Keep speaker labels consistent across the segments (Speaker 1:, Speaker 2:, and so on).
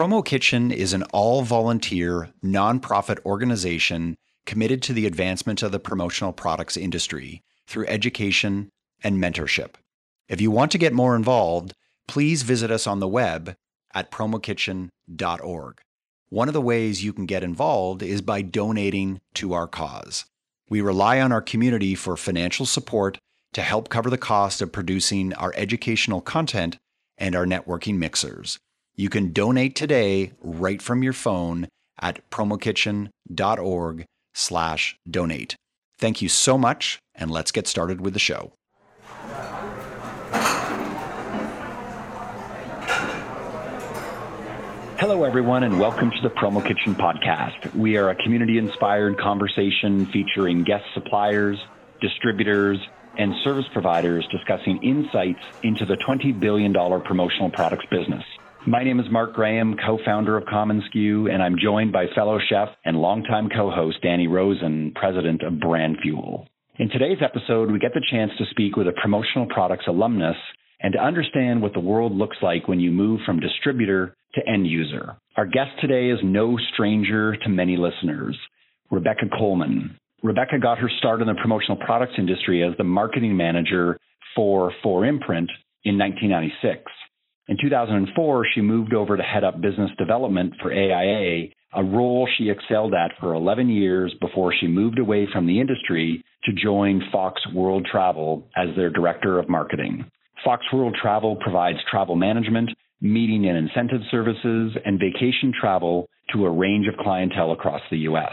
Speaker 1: Promo Kitchen is an all volunteer, nonprofit organization committed to the advancement of the promotional products industry through education and mentorship. If you want to get more involved, please visit us on the web at promokitchen.org. One of the ways you can get involved is by donating to our cause. We rely on our community for financial support to help cover the cost of producing our educational content and our networking mixers. You can donate today right from your phone at promokitchen.org slash donate. Thank you so much, and let's get started with the show. Hello, everyone, and welcome to the Promo Kitchen podcast. We are a community inspired conversation featuring guest suppliers, distributors, and service providers discussing insights into the $20 billion promotional products business. My name is Mark Graham, co-founder of commonsku, and I'm joined by fellow chef and longtime co-host Danny Rosen, president of Brand Fuel. In today's episode, we get the chance to speak with a promotional products alumnus and to understand what the world looks like when you move from distributor to end user. Our guest today is no stranger to many listeners, Rebecca Coleman. Rebecca got her start in the promotional products industry as the marketing manager for 4imprint in 1996. In 2004, she moved over to head up business development for AIA, a role she excelled at for 11 years before she moved away from the industry to join Fox World Travel as their director of marketing. Fox World Travel provides travel management, meeting and incentive services, and vacation travel to a range of clientele across the U.S.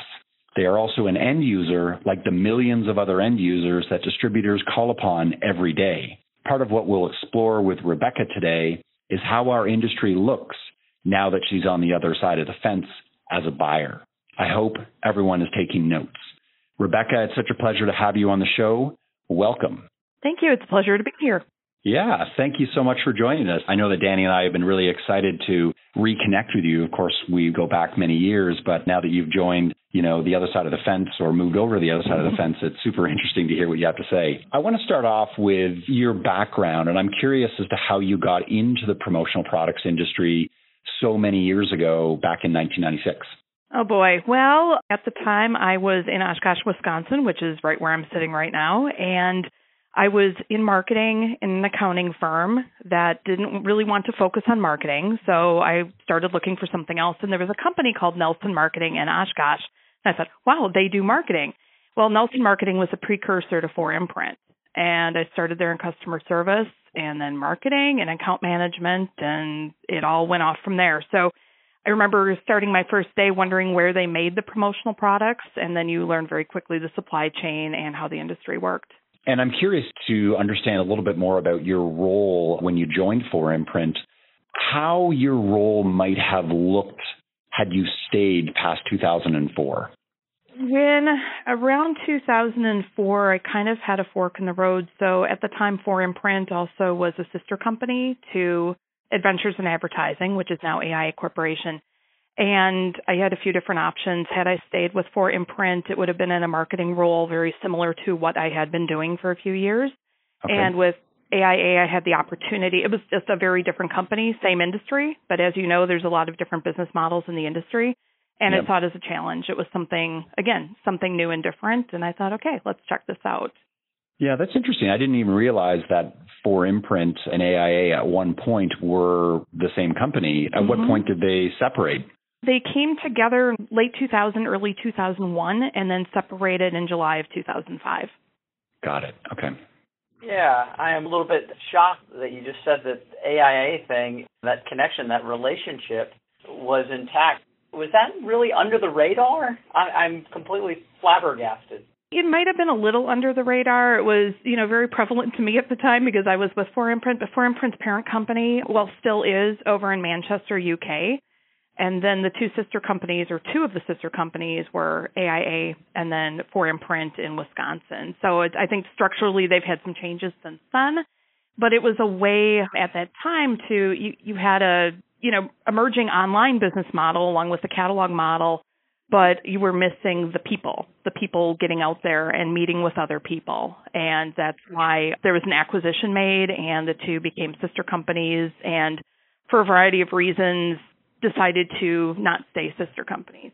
Speaker 1: They are also an end user like the millions of other end users that distributors call upon every day. Part of what we'll explore with Rebecca today is how our industry looks now that she's on the other side of the fence as a buyer. I hope everyone is taking notes. Rebecca, it's such a pleasure to have you on the show. Welcome.
Speaker 2: Thank you. It's a pleasure to be here.
Speaker 1: Yeah, thank you so much for joining us. I know that Danny and I have been really excited to reconnect with you. Of course, we go back many years, but now that you've joined, you know, the other side of the fence or moved over to the other side of the mm-hmm. fence, it's super interesting to hear what you have to say. I want to start off with your background, and I'm curious as to how you got into the promotional products industry so many years ago, back in 1996.
Speaker 2: Oh boy. Well, at the time I was in Oshkosh, Wisconsin, which is right where I'm sitting right now, and I was in marketing in an accounting firm that didn't really want to focus on marketing. So I started looking for something else. And there was a company called Nelson Marketing in Oshkosh. And I thought, wow, they do marketing. Well, Nelson Marketing was a precursor to 4imprint. And I started there in customer service and then marketing and account management. And it all went off from there. So I remember starting my first day wondering where they made the promotional products. And then you learn very quickly the supply chain and how the industry worked.
Speaker 1: And I'm curious to understand a little bit more about your role when you joined 4imprint, how your role might have looked had you stayed past 2004.
Speaker 2: When around 2004, I kind of had a fork in the road. So at the time, 4imprint also was a sister company to Adventures in Advertising, which is now AIA Corporation and I had a few different options. Had I stayed with 4imprint, it would have been in a marketing role very similar to what I had been doing for a few years. Okay. And with AIA, I had the opportunity. It was just a very different company, same industry, but as you know, there's a lot of different business models in the industry. And yep. I saw it as a challenge. It was something, again, something new and different. And I thought, okay, let's check this out.
Speaker 1: Yeah, that's interesting. I didn't even realize that 4imprint and AIA at one point were the same company. At mm-hmm. what point did they separate?
Speaker 2: They came together late 2000, early 2001, and then separated in July of 2005.
Speaker 1: Got it. Okay.
Speaker 3: Yeah, I am a little bit shocked that you just said that AIA thing, that connection, that relationship was intact. Was that really under the radar? I, I'm completely flabbergasted.
Speaker 2: It might have been a little under the radar. It was, you know, very prevalent to me at the time because I was with 4imprint, but 4imprint's parent company, well, still is over in Manchester, UK. And then the two sister companies, or two of the sister companies, were AIA and then 4imprint in Wisconsin. So it, I think structurally they've had some changes since then. But it was a way at that time to you, you had a you know emerging online business model along with the catalog model, but you were missing the people, the people getting out there and meeting with other people, and that's why there was an acquisition made, and the two became sister companies. And for a variety of reasons, decided to not stay sister companies.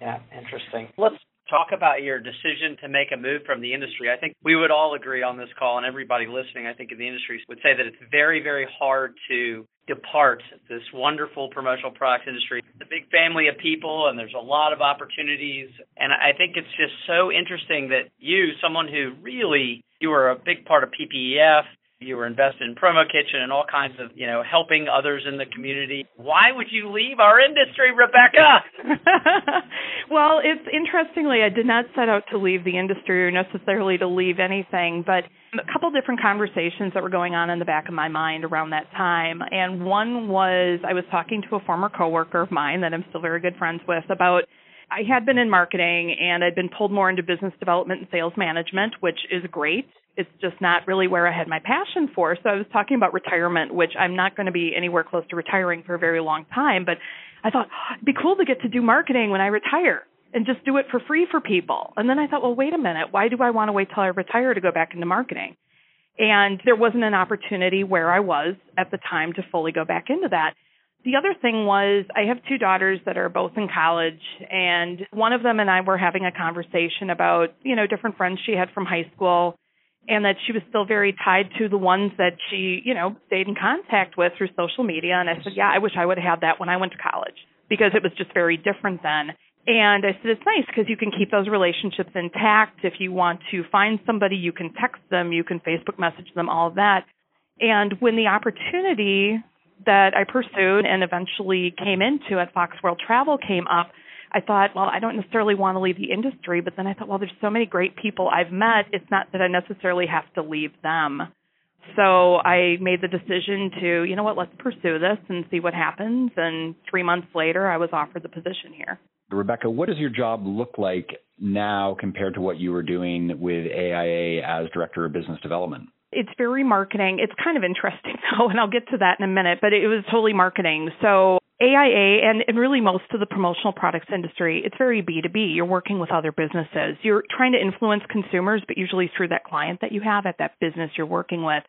Speaker 3: Yeah, interesting. Let's talk about your decision to make a move from the industry. I think we would all agree on this call, and everybody listening, I think, in the industry would say that it's very, very hard to depart this wonderful promotional products industry. It's a big family of people, and there's a lot of opportunities. And I think it's just so interesting that you, someone who really, you were a big part of PPEF, you were invested in Promo Kitchen and all kinds of, you know, helping others in the community. Why would you leave our industry, Rebecca?
Speaker 2: well, it's interestingly, I did not set out to leave the industry or necessarily to leave anything, but a couple different conversations that were going on in the back of my mind around that time. And one was I was talking to a former coworker of mine that I'm still very good friends with about I had been in marketing and I'd been pulled more into business development and sales management, which is great it's just not really where I had my passion for. So I was talking about retirement, which I'm not going to be anywhere close to retiring for a very long time, but I thought oh, it'd be cool to get to do marketing when I retire and just do it for free for people. And then I thought, well, wait a minute, why do I want to wait till I retire to go back into marketing? And there wasn't an opportunity where I was at the time to fully go back into that. The other thing was I have two daughters that are both in college and one of them and I were having a conversation about, you know, different friends she had from high school and that she was still very tied to the ones that she, you know, stayed in contact with through social media. And I said, yeah, I wish I would have had that when I went to college because it was just very different then. And I said, it's nice because you can keep those relationships intact. If you want to find somebody, you can text them, you can Facebook message them, all of that. And when the opportunity that I pursued and eventually came into at Fox World Travel came up, I thought, well, I don't necessarily want to leave the industry, but then I thought, well, there's so many great people I've met. It's not that I necessarily have to leave them. So I made the decision to, you know what, let's pursue this and see what happens. And three months later, I was offered the position here.
Speaker 1: Rebecca, what does your job look like now compared to what you were doing with AIA as Director of Business Development?
Speaker 2: It's very marketing. It's kind of interesting though, and I'll get to that in a minute, but it was totally marketing. So AIA and, and really most of the promotional products industry, it's very B2B. You're working with other businesses. You're trying to influence consumers, but usually through that client that you have at that business you're working with.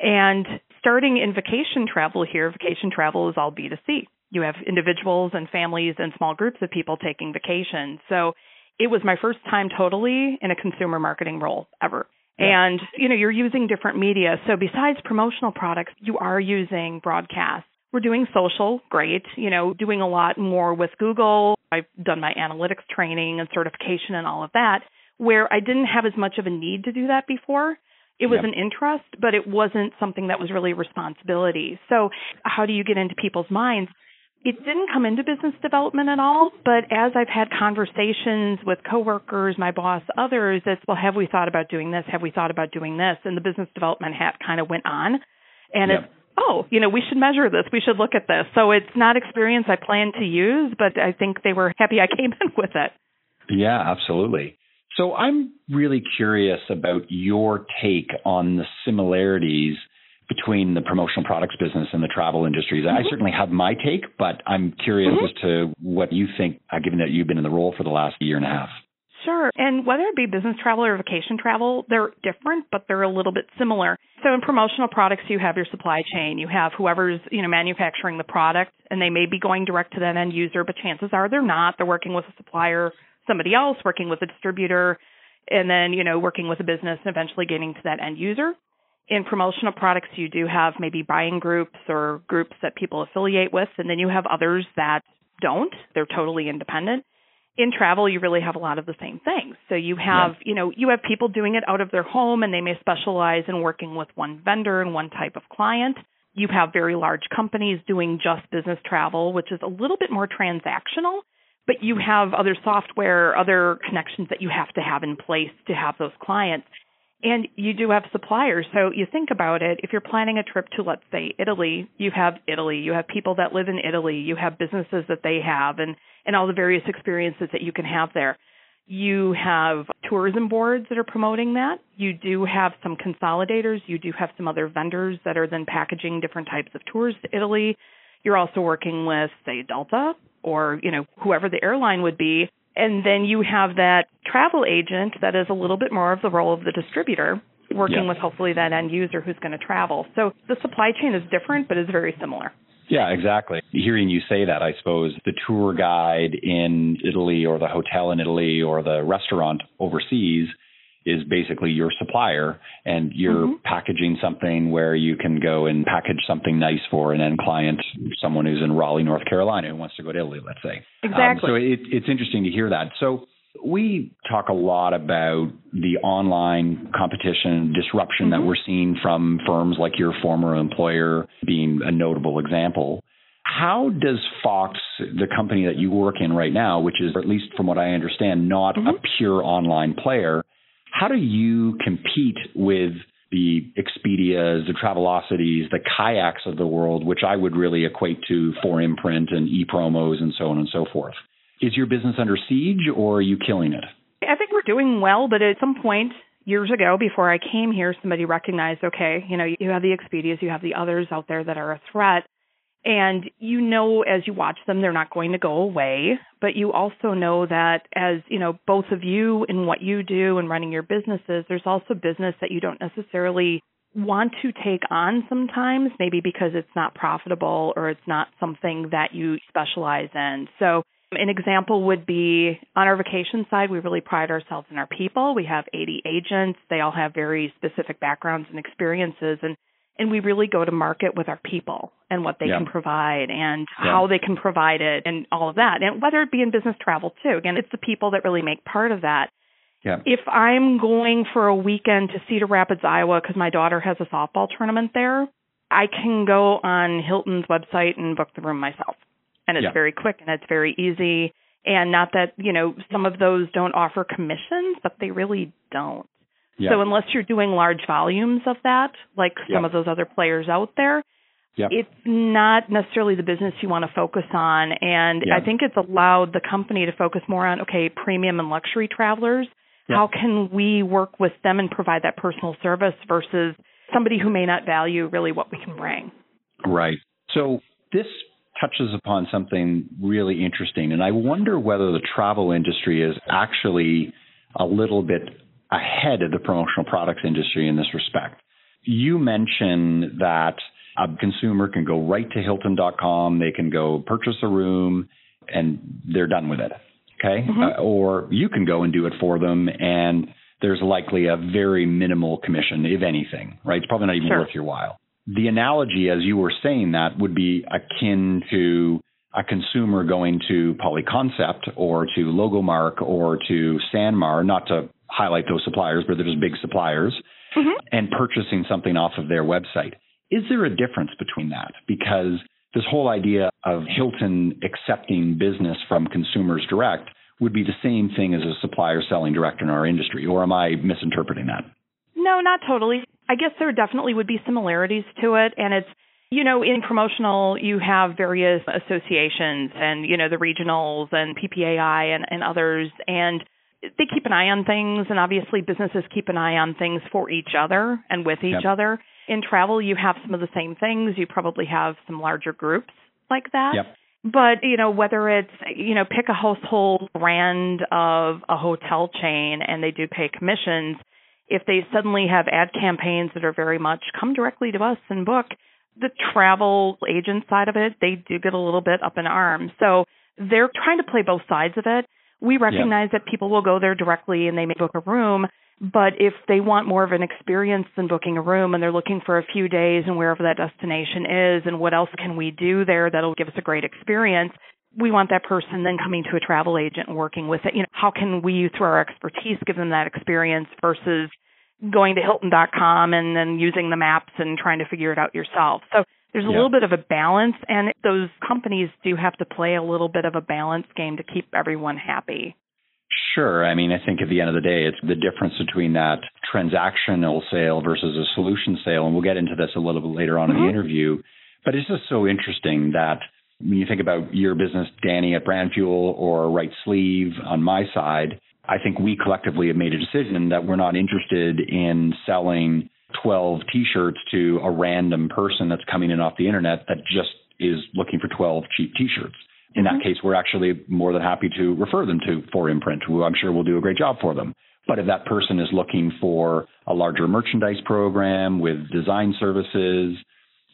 Speaker 2: And starting in vacation travel here, vacation travel is all B2C. You have individuals and families and small groups of people taking vacations. So it was my first time totally in a consumer marketing role ever. Yeah. And, you know, you're using different media. So besides promotional products, you are using broadcast we're doing social, great. You know, doing a lot more with Google. I've done my analytics training and certification and all of that, where I didn't have as much of a need to do that before. It was yep. an interest, but it wasn't something that was really a responsibility. So, how do you get into people's minds? It didn't come into business development at all, but as I've had conversations with coworkers, my boss, others, it's, well, have we thought about doing this? Have we thought about doing this? And the business development hat kind of went on. And yep. it's oh, you know, we should measure this. We should look at this. So it's not experience I plan to use, but I think they were happy I came in with it.
Speaker 1: Yeah, absolutely. So I'm really curious about your take on the similarities between the promotional products business and the travel industries. Mm-hmm. I certainly have my take, but I'm curious mm-hmm. as to what you think, uh, given that you've been in the role for the last year and a half.
Speaker 2: Sure. And whether it be business travel or vacation travel, they're different, but they're a little bit similar. So in promotional products, you have your supply chain. You have whoever's, you know, manufacturing the product and they may be going direct to that end user, but chances are they're not. They're working with a supplier, somebody else, working with a distributor, and then, you know, working with a business and eventually getting to that end user. In promotional products, you do have maybe buying groups or groups that people affiliate with, and then you have others that don't. They're totally independent in travel you really have a lot of the same things. So you have yeah. you know you have people doing it out of their home and they may specialize in working with one vendor and one type of client. You have very large companies doing just business travel which is a little bit more transactional but you have other software other connections that you have to have in place to have those clients and you do have suppliers. So you think about it, if you're planning a trip to, let's say, Italy, you have Italy, you have people that live in Italy, you have businesses that they have, and, and all the various experiences that you can have there. You have tourism boards that are promoting that. You do have some consolidators. You do have some other vendors that are then packaging different types of tours to Italy. You're also working with, say, Delta or, you know, whoever the airline would be and then you have that travel agent that is a little bit more of the role of the distributor working yeah. with hopefully that end user who's going to travel. So the supply chain is different, but is very similar.
Speaker 1: Yeah, exactly. Hearing you say that, I suppose the tour guide in Italy or the hotel in Italy or the restaurant overseas is basically your supplier and you're mm-hmm. packaging something where you can go and package something nice for an end client, someone who's in Raleigh, North Carolina who wants to go to Italy, let's say.
Speaker 2: Exactly.
Speaker 1: Um, so it, it's interesting to hear that. So we talk a lot about the online competition disruption mm-hmm. that we're seeing from firms like your former employer being a notable example. How does Fox, the company that you work in right now, which is, at least from what I understand, not mm-hmm. a pure online player, how do you compete with the Expedias, the Travelocities, the kayaks of the world, which I would really equate to 4imprint and e-promos and so on and so forth? Is your business under siege or are you killing it?
Speaker 2: I think we're doing well, but at some point years ago, before I came here, somebody recognized, okay, you know, you have the Expedias, you have the others out there that are a threat. And you know, as you watch them, they're not going to go away. But you also know that as, you know, both of you in what you do and running your businesses, there's also business that you don't necessarily want to take on sometimes, maybe because it's not profitable or it's not something that you specialize in. So an example would be on our vacation side, we really pride ourselves in our people. We have 80 agents. They all have very specific backgrounds and experiences and and we really go to market with our people and what they yeah. can provide and yeah. how they can provide it and all of that. And whether it be in business travel too. Again, it's the people that really make part of that.
Speaker 1: Yeah.
Speaker 2: If I'm going for a weekend to Cedar Rapids, Iowa because my daughter has a softball tournament there, I can go on Hilton's website and book the room myself and it's yeah. very quick and it's very easy. And not that, you know, some of those don't offer commissions, but they really don't. Yeah. So unless you're doing large volumes of that, like some of those other players out there, it's not necessarily the business you want to focus on. And I think it's allowed the company to focus more on, okay, premium and luxury travelers. How can we work with them and provide that personal service versus somebody who may not value really what we can bring?
Speaker 1: Right. So this touches upon something really interesting. And I wonder whether the travel industry is actually a little bit ahead of the promotional products industry in this respect. You mentioned that a consumer can go right to Hilton.com, they can go purchase a room, and they're done with it. Okay. Mm-hmm. Uh, or you can go and do it for them, and there's likely a very minimal commission, if anything, right? It's probably not even
Speaker 2: sure.
Speaker 1: worth your while the analogy, as you were saying that, would be akin to a consumer going to Polyconcept or to Logomark or to Sanmar, not to highlight those suppliers, but they're just big suppliers, mm-hmm. and purchasing something off of their website. Is there a difference between that? Because this whole idea of Hilton accepting business from consumers direct would be the same thing as a supplier selling direct in our industry, or am I misinterpreting that?
Speaker 2: No, not totally. I guess there definitely would be similarities to it. And it's, you know, in promotional, you have various associations and, you know, the regionals and PPAI and, and others. And they keep an eye on things. And obviously, businesses keep an eye on things for each other and with each yep. other. In travel, you have some of the same things. You probably have some larger groups like that.
Speaker 1: Yep.
Speaker 2: But, you know, whether it's, you know, pick a household brand of a hotel chain and they do pay commissions, if they suddenly have ad campaigns that are very much come directly to us and book, the travel agent side of it, they do get a little bit up in arms. So they're trying to play both sides of it. We recognize yeah. that people will go there directly and they may book a room, but if they want more of an experience than booking a room and they're looking for a few days and wherever that destination is and what else can we do there that'll give us a great experience, we want that person then coming to a travel agent and working with it. You know, how can we, through our expertise, give them that experience versus going to Hilton.com and then using the maps and trying to figure it out yourself. So there's a little bit of a balance, and those companies do have to play a little bit of a balance game to keep everyone happy.
Speaker 1: Sure. I mean, I think at the end of the day, it's the difference between that transactional sale versus a solution sale. And we'll get into this a little bit later on mm-hmm. in the mm-hmm. interview. But it's just so interesting that when you think about your business, Danny at Brand Fuel or Right Sleeve on my side, I think we collectively have made a decision that we're not interested in selling 12 t-shirts to a random person that's coming in off the internet that just is looking for 12 cheap t-shirts. In mm-hmm. that case, we're actually more than happy to refer them to 4imprint, who I'm sure will do a great job for them. But if that person is looking for a larger merchandise program with design services,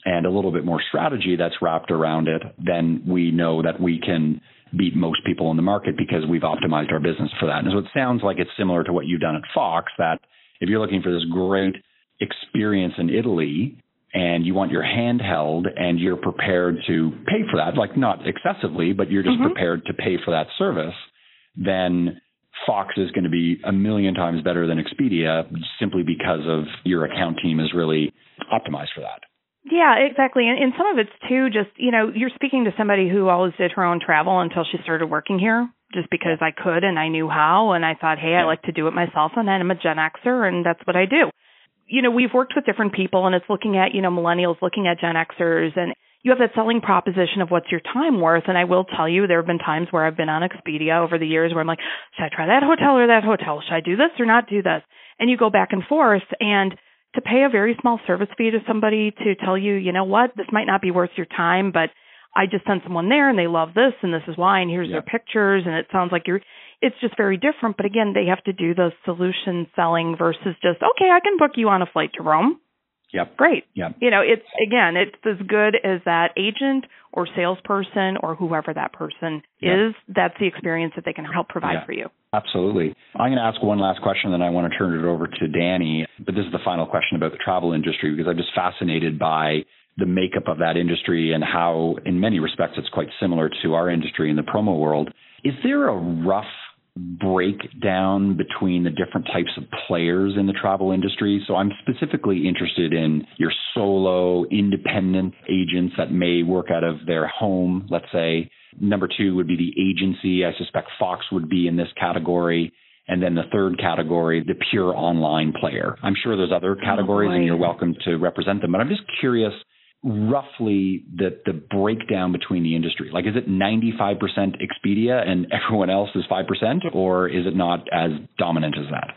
Speaker 1: and a little bit more strategy that's wrapped around it, then we know that we can beat most people in the market because we've optimized our business for that. And so it sounds like it's similar to what you've done at Fox that if you're looking for this great experience in Italy and you want your hand held and you're prepared to pay for that, like not excessively, but you're just mm-hmm. prepared to pay for that service, then Fox is going to be a million times better than Expedia simply because of your account team is really optimized for that.
Speaker 2: Yeah, exactly. And, and some of it's too just, you know, you're speaking to somebody who always did her own travel until she started working here just because I could and I knew how and I thought, hey. I like to do it myself and I'm a Gen Xer and that's what I do. You know, we've worked with different people and it's looking at, you know, millennials looking at Gen Xers and you have that selling proposition of what's your time worth. And I will tell you, there have been times where I've been on Expedia over the years where I'm like, should I try that hotel or that hotel? Should I do this or not do this? And you go back and forth and to pay a very small service fee to somebody to tell you, you know what, this might not be worth your time, but I just sent someone there and they love this and this is why and here's their pictures and it sounds like you're it's just very different. But again, they have to do the solution selling versus just, okay, I can book you on a flight to Rome.
Speaker 1: Yep.
Speaker 2: Great.
Speaker 1: Yep.
Speaker 2: You know, it's again, it's as good as that agent or salesperson or whoever that person yep. is. That's the experience that they can help provide
Speaker 1: yeah.
Speaker 2: for you.
Speaker 1: Absolutely. I'm going to ask one last question, then I want to turn it over to Danny. But this is the final question about the travel industry because I'm just fascinated by the makeup of that industry and how, in many respects, it's quite similar to our industry in the promo world. Is there a rough breakdown between the different types of players in the travel industry. So I'm specifically interested in your solo independent agents that may work out of their home, let's say. Number two would be the agency. I suspect Fox would be in this category. And then the third category, the pure online player. I'm sure there's other categories oh and you're welcome to represent them, but I'm just curious roughly the the breakdown between the industry? Like, is it 95% Expedia and everyone else is 5%, or is it not as dominant as that?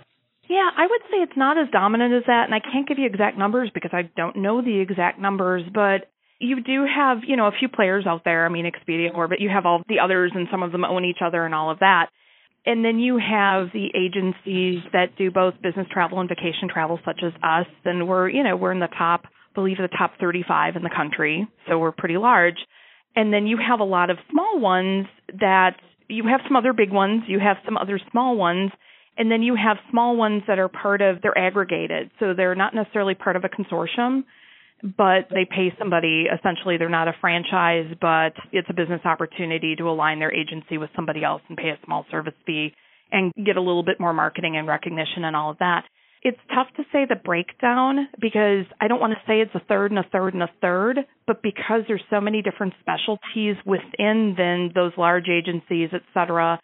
Speaker 2: Yeah, I would say it's not as dominant as that, and I can't give you exact numbers because I don't know the exact numbers, but you do have, you know, a few players out there. I mean, Expedia, Orbit, you have all the others, and some of them own each other and all of that. And then you have the agencies that do both business travel and vacation travel, such as us, and we're, you know, we're in the top believe the top 35 in the country, so we're pretty large. And then you have a lot of small ones that you have some other big ones, you have some other small ones, and then you have small ones that are part of they're aggregated. So they're not necessarily part of a consortium, but they pay somebody essentially they're not a franchise, but it's a business opportunity to align their agency with somebody else and pay a small service fee and get a little bit more marketing and recognition and all of that. It's tough to say the breakdown because I don't want to say it's a third and a third and a third, but because there's so many different specialties within then those large agencies, et cetera,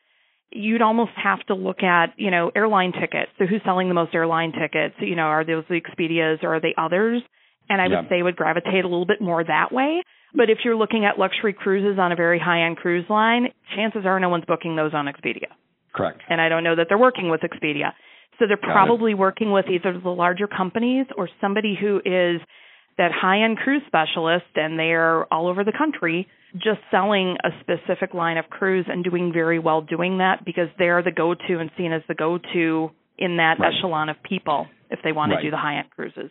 Speaker 2: you'd almost have to look at, you know, airline tickets. So who's selling the most airline tickets? You know, are those the Expedias or are they others? And I yeah. would say would gravitate a little bit more that way. But if you're looking at luxury cruises on a very high end cruise line, chances are no one's booking those on Expedia.
Speaker 1: Correct.
Speaker 2: And I don't know that they're working with Expedia. So they're probably working with either the larger companies or somebody who is that high end cruise specialist and they're all over the country just selling a specific line of cruise and doing very well doing that because they're the go to and seen as the go to in that right. echelon of people if they want right. to do the high end cruises.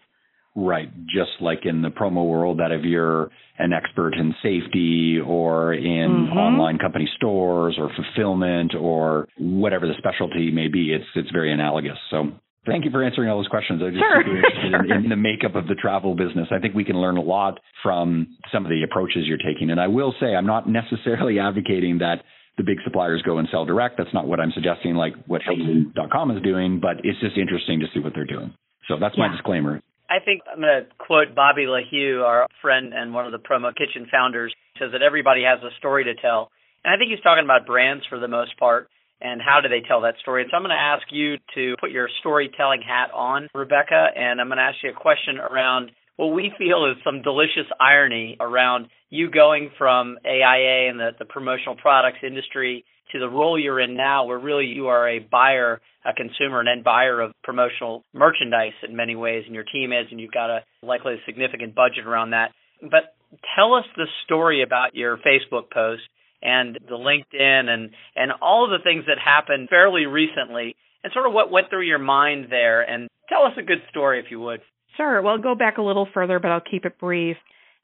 Speaker 1: Right. Just like in the promo world, that if you're an expert in safety or in mm-hmm. online company stores or fulfillment or whatever the specialty may be, it's it's very analogous. So Thank you for answering all those questions. I'm just
Speaker 2: sure.
Speaker 1: super interested in, in, the makeup of the travel business. I think we can learn a lot from some of the approaches you're taking. And I will say, I'm not necessarily advocating that the big suppliers go and sell direct. That's not what I'm suggesting, like what Hilton.com is doing, but it's just interesting to see what they're doing. So that's yeah. my disclaimer.
Speaker 3: I think I'm going to quote Bobby Lehew, our friend and one of the Promo Kitchen founders, says that everybody has a story to tell. And I think he's talking about brands for the most part and how do they tell that story. And so I'm going to ask you to put your storytelling hat on, Rebecca, and I'm going to ask you a question around what we feel is some delicious irony around you going from AIA and the, the promotional products industry to the role you're in now, where really you are a buyer, a consumer, and end buyer of promotional merchandise in many ways, and your team is, and you've got a likely significant budget around that. But tell us the story about your Facebook post and the LinkedIn and and all of the things that happened fairly recently, and sort of what went through your mind there. And tell us a good story if you would.
Speaker 2: Sure. Well, I'll go back a little further, but I'll keep it brief.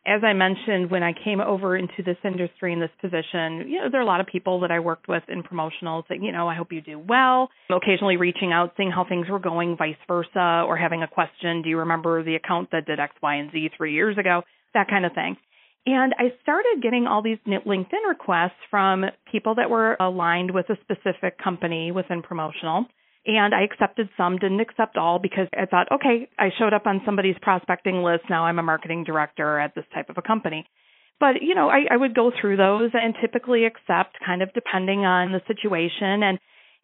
Speaker 2: As I mentioned, when I came over into this industry in this position, you know, there are a lot of people that I worked with in promotional that, you know, I hope you do well. Occasionally reaching out, seeing how things were going, vice versa, or having a question, do you remember the account that did X, Y, and Z three years ago? That kind of thing. And I started getting all these LinkedIn requests from people that were aligned with a specific company within promotional. And I accepted some, didn't accept all because I thought, okay, I showed up on somebody's prospecting list. Now I'm a marketing director at this type of a company. But, you know, I, I would go through those and typically accept kind of depending on the situation. And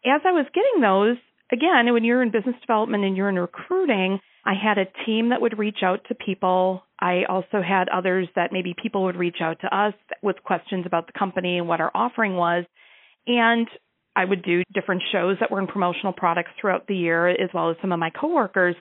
Speaker 2: as I was getting those, again, when you're in business development and you're in recruiting, I had a team that would reach out to people. I also had others that maybe people would reach out to us with questions about the company and what our offering was. And I would do different shows that were in promotional products throughout the year, as well as some of my coworkers.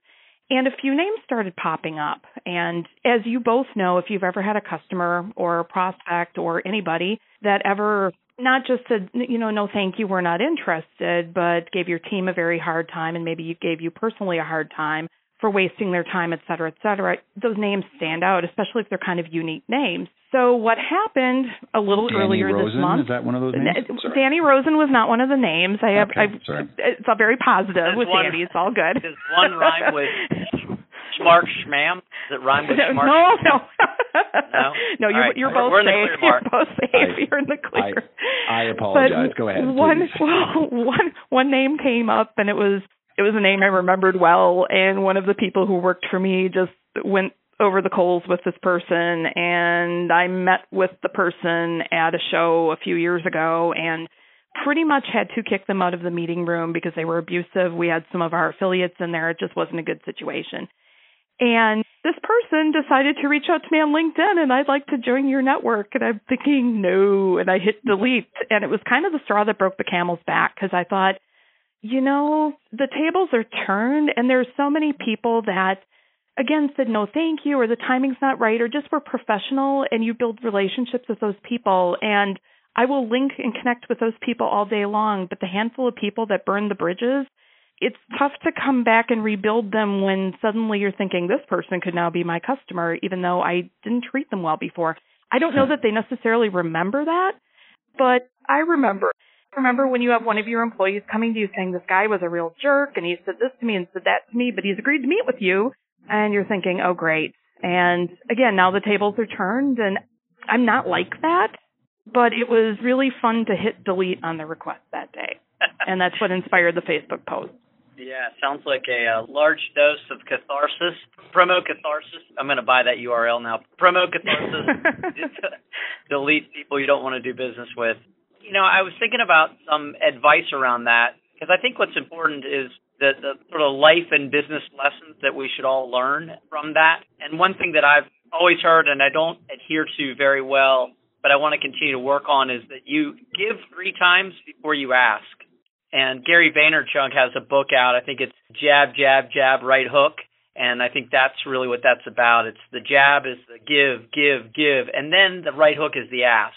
Speaker 2: And a few names started popping up. And as you both know, if you've ever had a customer or a prospect or anybody that ever not just said, you know, no, thank you, we're not interested, but gave your team a very hard time and maybe you gave you personally a hard time for wasting their time, et cetera, et cetera. Those names stand out, especially if they're kind of unique names. So what happened a little
Speaker 1: Danny
Speaker 2: earlier
Speaker 1: Rosen,
Speaker 2: this month?
Speaker 1: Is that one of those names? Sorry.
Speaker 2: Danny Rosen was not one of the names. I have.
Speaker 1: Okay,
Speaker 2: I've,
Speaker 1: sorry.
Speaker 2: It's all very positive
Speaker 3: Does
Speaker 2: with
Speaker 3: one-
Speaker 2: Danny. It's all good.
Speaker 3: Does one rhyme with Schmark Schmam? Does it rhyme with
Speaker 2: no,
Speaker 3: Schmark?
Speaker 2: no, no,
Speaker 3: No?
Speaker 2: no. You're
Speaker 3: All right.
Speaker 2: you're
Speaker 3: We're-
Speaker 2: both
Speaker 3: we're in the
Speaker 2: safe.
Speaker 3: clear,
Speaker 2: You're both safe.
Speaker 1: I-
Speaker 2: you're in the clear.
Speaker 1: I apologize.
Speaker 2: But
Speaker 1: Go ahead.
Speaker 2: One,
Speaker 1: please.
Speaker 2: well, one, one name came up, and it was it was a name I remembered well. And one of the people who worked for me just went over the coals with this person, and I met with the person at a show a few years ago, and pretty much had to kick them out of the meeting room because they were abusive. We had some of our affiliates in there. It just wasn't a good situation. And this person decided to reach out to me on LinkedIn and I'd like to join your network. And I'm thinking, no. And I hit delete. And it was kind of the straw that broke the camel's back because I thought, you know, the tables are turned and there's so many people that, again, said no thank you or the timing's not right or just were professional and you build relationships with those people. And I will link and connect with those people all day long. But the handful of people that burn the bridges, it's tough to come back and rebuild them when suddenly you're thinking this person could now be my customer, even though I didn't treat them well before. I don't know that they necessarily remember that, but I remember. Remember when you have one of your employees coming to you saying this guy was a real jerk and he said this to me and said that to me, but he's agreed to meet with you, and you're thinking, oh great. And again, now the tables are turned, and I'm not like that, but it was really fun to hit delete on the request that day, and that's what inspired the Facebook post.
Speaker 3: Yeah, sounds like a, uh large dose of catharsis. Promo catharsis. I'm going to buy that URL now. Promo catharsis. Delete people you don't want to do business with. You know, I was thinking about some advice around that because I think what's important is the, the sort of life and business lessons that we should all learn from that. And one thing that I've always heard and I don't adhere to very well, but I want to continue to work on is that you give three times before you ask. And Gary Vaynerchuk has a book out. I think it's Jab, Jab, Jab, Right Hook. And I think that's really what that's about. It's the jab is the give, give, give, and then the right hook is the ask.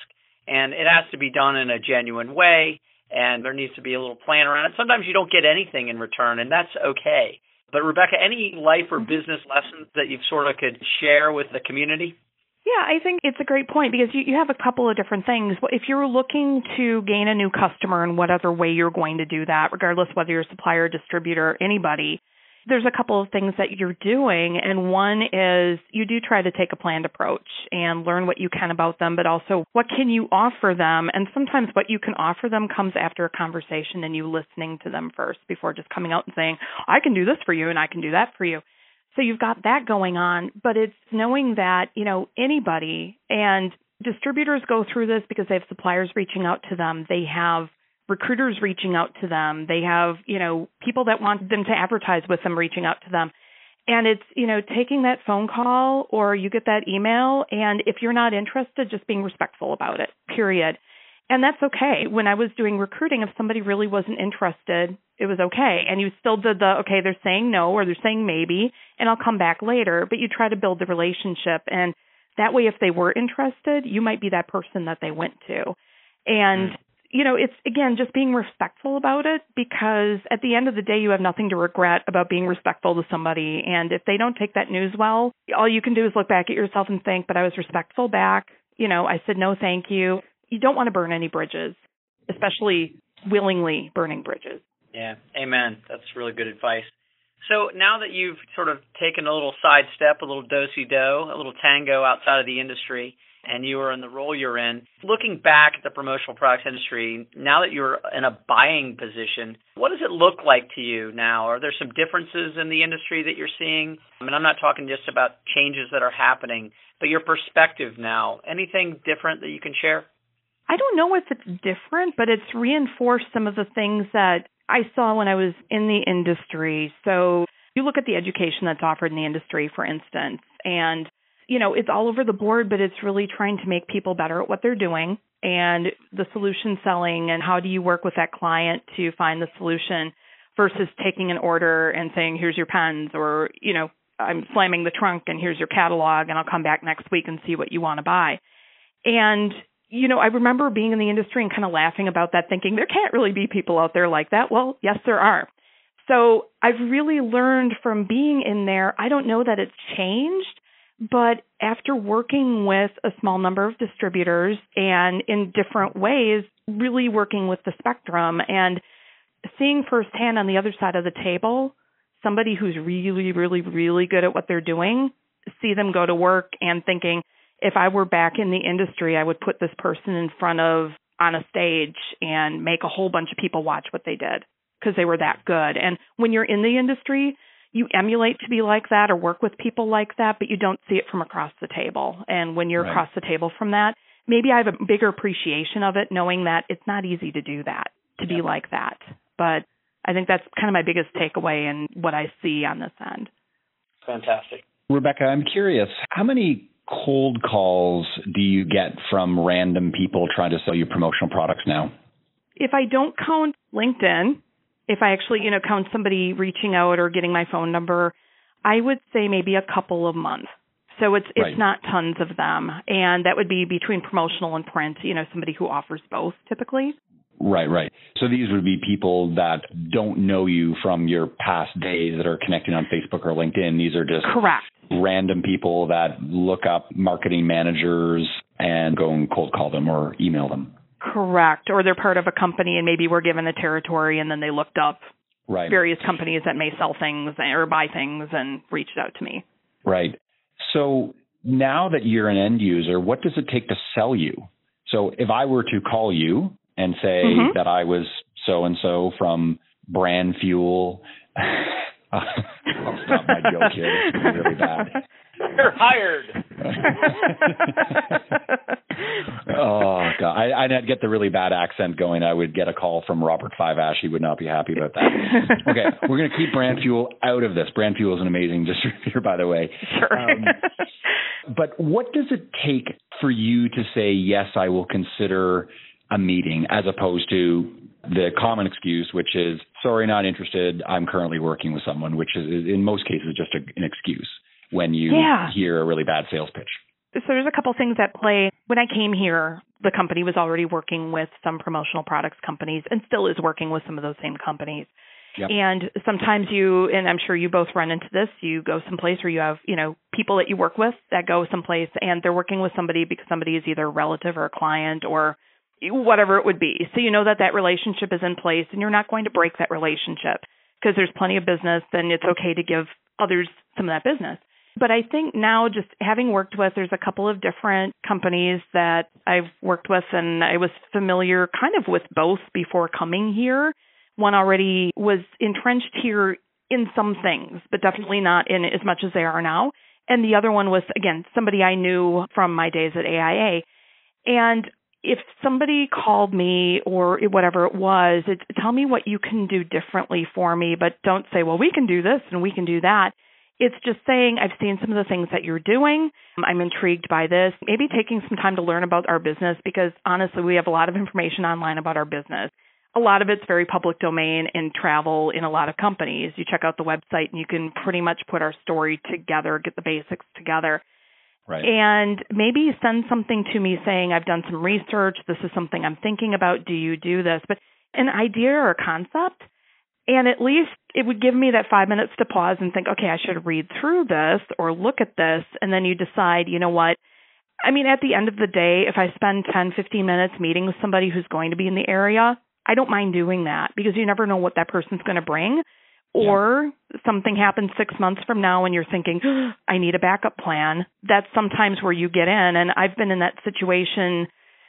Speaker 3: And it has to be done in a genuine way, and there needs to be a little plan around it. Sometimes you don't get anything in return, and that's okay. But Rebecca, any life or business lessons that you sort of could share with the community?
Speaker 2: Yeah, I think it's a great point because you, you have a couple of different things. If you're looking to gain a new customer in whatever way you're going to do that, regardless whether you're a supplier, distributor, anybody, there's a couple of things that you're doing. And one is you do try to take a planned approach and learn what you can about them, but also what can you offer them? And sometimes what you can offer them comes after a conversation and you listening to them first before just coming out and saying, I can do this for you and I can do that for you. So you've got that going on, but it's knowing that, you know, anybody and distributors go through this because they have suppliers reaching out to them. They have recruiters reaching out to them. They have, you know, people that want them to advertise with them reaching out to them. And it's, you know, taking that phone call or you get that email and if you're not interested, just being respectful about it, period. And that's okay. When I was doing recruiting, if somebody really wasn't interested, it was okay. And you still did the, okay, they're saying no or they're saying maybe, and I'll come back later. But you try to build the relationship. And that way, if they were interested, you might be that person that they went to. And mm. You know, it's again just being respectful about it because at the end of the day, you have nothing to regret about being respectful to somebody. And if they don't take that news well, all you can do is look back at yourself and think, but I was respectful back. You know, I said no, thank you. You don't want to burn any bridges, especially willingly burning bridges.
Speaker 3: Yeah, amen. That's really good advice. So now that you've sort of taken a little sidestep, a little do-si-do, a little tango outside of the industry, and you are in the role you're in. Looking back at the promotional products industry, now that you're in a buying position, what does it look like to you now? Are there some differences in the industry that you're seeing? I mean, I'm not talking just about changes that are happening, but your perspective now. Anything different that you can share?
Speaker 2: I don't know if it's different, but it's reinforced some of the things that I saw when I was in the industry. So you look at the education that's offered in the industry, for instance, and you know, it's all over the board, but it's really trying to make people better at what they're doing and the solution selling and how do you work with that client to find the solution versus taking an order and saying, here's your pens or, you know, I'm slamming the trunk and here's your catalog and I'll come back next week and see what you want to buy. And, you know, I remember being in the industry and kind of laughing about that, thinking there can't really be people out there like that. Well, yes, there are. So I've really learned from being in there. I don't know that it's changed, but after working with a small number of distributors and in different ways, really working with the spectrum and seeing firsthand on the other side of the table somebody who's really, really, really good at what they're doing, see them go to work and thinking, if I were back in the industry, I would put this person in front of on a stage and make a whole bunch of people watch what they did because they were that good. And when you're in the industry, you emulate to be like that or work with people like that, but you don't see it from across the table. And when you're right. across the table from that, maybe I have a bigger appreciation of it, knowing that it's not easy to do that, to be like that. But I think that's kind of my biggest takeaway and what I see on this end.
Speaker 3: Fantastic.
Speaker 1: Rebecca, I'm curious, how many cold calls do you get from random people trying to sell you promotional products now?
Speaker 2: If I don't count LinkedIn, if I actually, you know, count somebody reaching out or getting my phone number, I would say maybe a couple of months. So it's it's right. not tons of them, and that would be between promotional and print. You know, somebody who offers both typically.
Speaker 1: Right, right. So these would be people that don't know you from your past days that are connecting on Facebook or LinkedIn. These are just
Speaker 2: correct
Speaker 1: random people that look up marketing managers and go and cold call them or email them.
Speaker 2: Correct. Or they're part of a company and maybe we're given a territory and then they looked up
Speaker 1: right.
Speaker 2: various companies that may sell things or buy things and reached out to me.
Speaker 1: Right. So now that you're an end user, what does it take to sell you? So if I were to call you and say mm-hmm. that I was so and so from Brand Fuel, I'll stop my joke here. This is really bad.
Speaker 3: You're hired.
Speaker 1: oh god, I, I'd get the really bad accent going. I would get a call from Robert Fivash. He would not be happy about that. okay, we're going to keep Brand Fuel out of this. Brand Fuel is an amazing distributor, by the way.
Speaker 2: Sure. Um,
Speaker 1: but what does it take for you to say yes? I will consider a meeting, as opposed to the common excuse, which is sorry, not interested. I'm currently working with someone, which is in most cases just a, an excuse when you
Speaker 2: yeah.
Speaker 1: hear a really bad sales pitch?
Speaker 2: So there's a couple things at play. When I came here, the company was already working with some promotional products companies and still is working with some of those same companies. Yep. And sometimes you, and I'm sure you both run into this, you go someplace where you have, you know, people that you work with that go someplace and they're working with somebody because somebody is either a relative or a client or whatever it would be. So you know that that relationship is in place and you're not going to break that relationship because there's plenty of business and it's okay to give others some of that business. But I think now, just having worked with, there's a couple of different companies that I've worked with, and I was familiar kind of with both before coming here. One already was entrenched here in some things, but definitely not in as much as they are now. And the other one was, again, somebody I knew from my days at AIA. And if somebody called me or whatever it was, it's tell me what you can do differently for me, but don't say, well, we can do this and we can do that. It's just saying, I've seen some of the things that you're doing. I'm intrigued by this. Maybe taking some time to learn about our business because honestly, we have a lot of information online about our business. A lot of it's very public domain and travel in a lot of companies. You check out the website and you can pretty much put our story together, get the basics together.
Speaker 1: Right.
Speaker 2: And maybe send something to me saying, I've done some research. This is something I'm thinking about. Do you do this? But an idea or a concept. And at least it would give me that five minutes to pause and think, okay, I should read through this or look at this. And then you decide, you know what? I mean, at the end of the day, if I spend 10, 15 minutes meeting with somebody who's going to be in the area, I don't mind doing that because you never know what that person's going to bring. Or yeah. something happens six months from now and you're thinking, I need a backup plan. That's sometimes where you get in. And I've been in that situation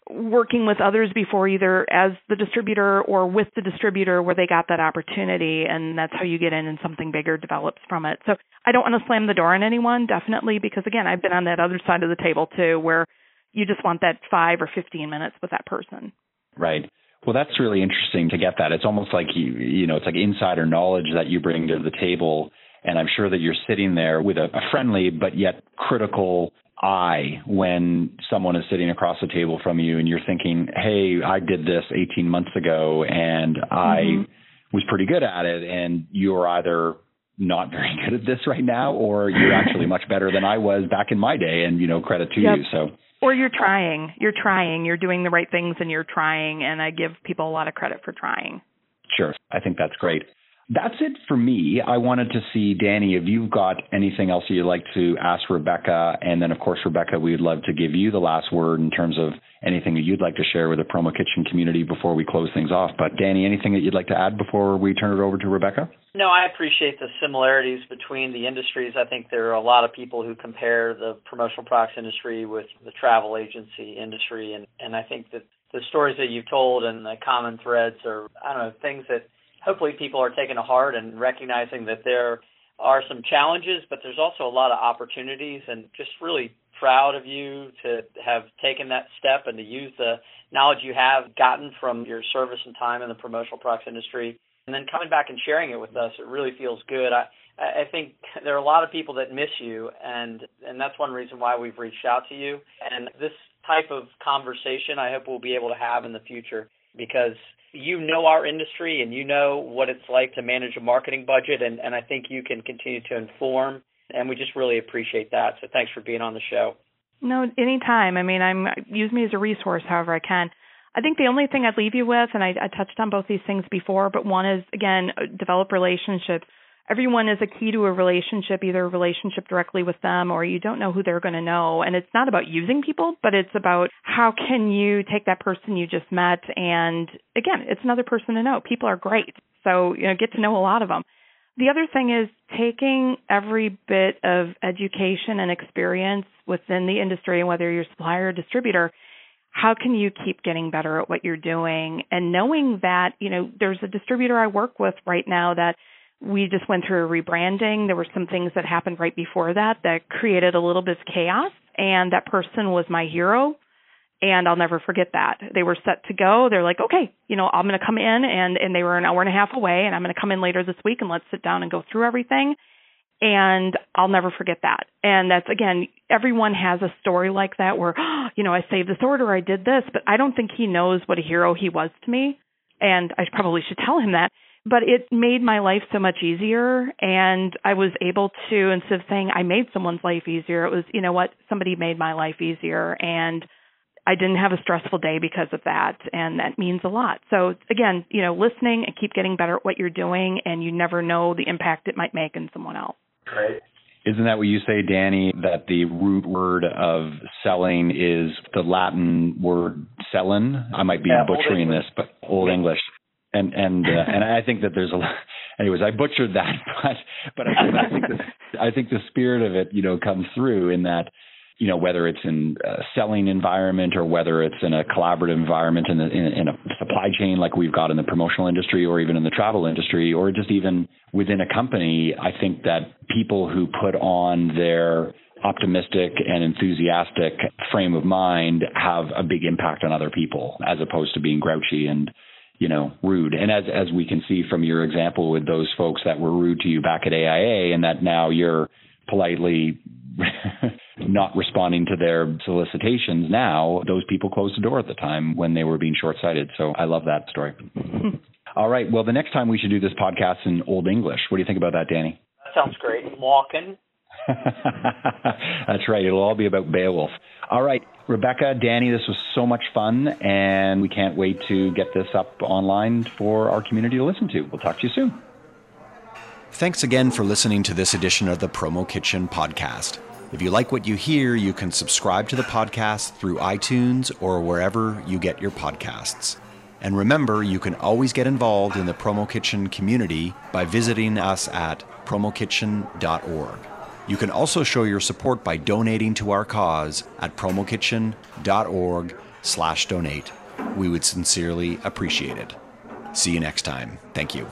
Speaker 2: working with others before, either as the distributor or with the distributor, where they got that opportunity. And that's how you get in and something bigger develops from it. So I don't want to slam the door on anyone, definitely, because again, I've been on that other side of the table too, where you just want that five or 15 minutes with that person.
Speaker 1: Right. Well, that's really interesting to get that. It's almost like you, you know, it's like insider knowledge that you bring to the table. And I'm sure that you're sitting there with a, a friendly but yet critical eye when someone is sitting across the table from you and you're thinking, hey, I did this 18 months ago and I mm-hmm. was pretty good at it. And you're either not very good at this right now or you're actually much better than I was back in my day. And, you know, credit to
Speaker 2: yep.
Speaker 1: you. So
Speaker 2: or you're trying. You're trying. You're doing the right things and you're trying. And I give people a lot of credit for trying.
Speaker 1: Sure. I think that's great. That's it for me. I wanted to see, Danny, if you've got anything else you'd like to ask Rebecca. And then, of course, Rebecca, we'd love to give you the last word in terms of anything that you'd like to share with the Promo Kitchen community before we close things off. But, Danny, anything that you'd like to add before we turn it over to Rebecca?
Speaker 3: No, I appreciate the similarities between the industries. I think there are a lot of people who compare the promotional products industry with the travel agency industry. And, and I think that the stories that you've told and the common threads are, I don't know, things that hopefully people are taking to heart and recognizing that there are some challenges, but there's also a lot of opportunities and just really proud of you to have taken that step and to use the knowledge you have gotten from your service and time in the promotional products industry and then coming back and sharing it with us. It really feels good. I i think there are a lot of people that miss you and and that's one reason why we've reached out to you. And this type of conversation i hope we'll be able to have in the future because you know our industry and you know what it's like to manage a marketing budget and, and I think you can continue to inform and we just really appreciate that. So thanks for being on the show.
Speaker 2: No, anytime. I mean, I'm use me as a resource however I can. I think the only thing I'd leave you with, and I, I touched on both these things before, but one is again develop relationships everyone is a key to a relationship, either a relationship directly with them or you don't know who they're going to know. And it's not about using people, but it's about how can you take that person you just met and again, it's another person to know. People are great. So, you know, get to know a lot of them. The other thing is taking every bit of education and experience within the industry, whether you're supplier or distributor, how can you keep getting better at what you're doing and knowing that, you know, there's a distributor I work with right now that we just went through a rebranding. There were some things that happened right before that that created a little bit of chaos, and that person was my hero. And I'll never forget that. They were set to go. They're like, okay, you know, I'm going to come in, and and they were an hour and a half away, and I'm going to come in later this week, and let's sit down and go through everything. And I'll never forget that. And that's again, everyone has a story like that where, you know, I saved this order, I did this, but I don't think he knows what a hero he was to me. And I probably should tell him that but it made my life so much easier and i was able to instead of saying i made someone's life easier it was you know what somebody made my life easier and i didn't have a stressful day because of that and that means a lot. So again you know listening and keep getting better at what you're doing and you never know the impact it might make in someone else.
Speaker 3: Right.
Speaker 1: Isn't that what you say, Danny, that the root word of selling is the Latin word selling? I might be
Speaker 3: yeah,
Speaker 1: butchering this, but Old English and and uh, and I think that there's a lot. Anyways, I butchered that, but but I, I think the, I think the spirit of it, you know, comes through in that, you know, whether it's in a selling environment or whether it's in a collaborative environment in, the, in, in a supply chain like we've got in the promotional industry or even in the travel industry or just even within a company, I think that people who put on their optimistic and enthusiastic frame of mind have a big impact on other people as opposed to being grouchy and you know, rude. And as as we can see from your example with those folks that were rude to you back at AIA, and that now you're politely not responding to their solicitations now, those people closed the door at the time when they were being short sighted. So I love that story. All right. Well, the next time we should do this podcast in Old English. What do you think about that, Danny?
Speaker 3: That sounds great. Walking.
Speaker 4: That's right. It'll all be about Beowulf. All right, Rebecca, Danny, this was so much fun, and we can't wait to get this up online for our community to listen to. We'll talk to you soon.
Speaker 1: Thanks again for listening to this edition of the Promo Kitchen podcast. If you like what you hear, you can subscribe to the podcast through iTunes or wherever you get your podcasts. And remember, you can always get involved in the Promo Kitchen community by visiting us at promokitchen.org. You can also show your support by donating to our cause at promokitchen.org/donate. We would sincerely appreciate it. See you next time. Thank you.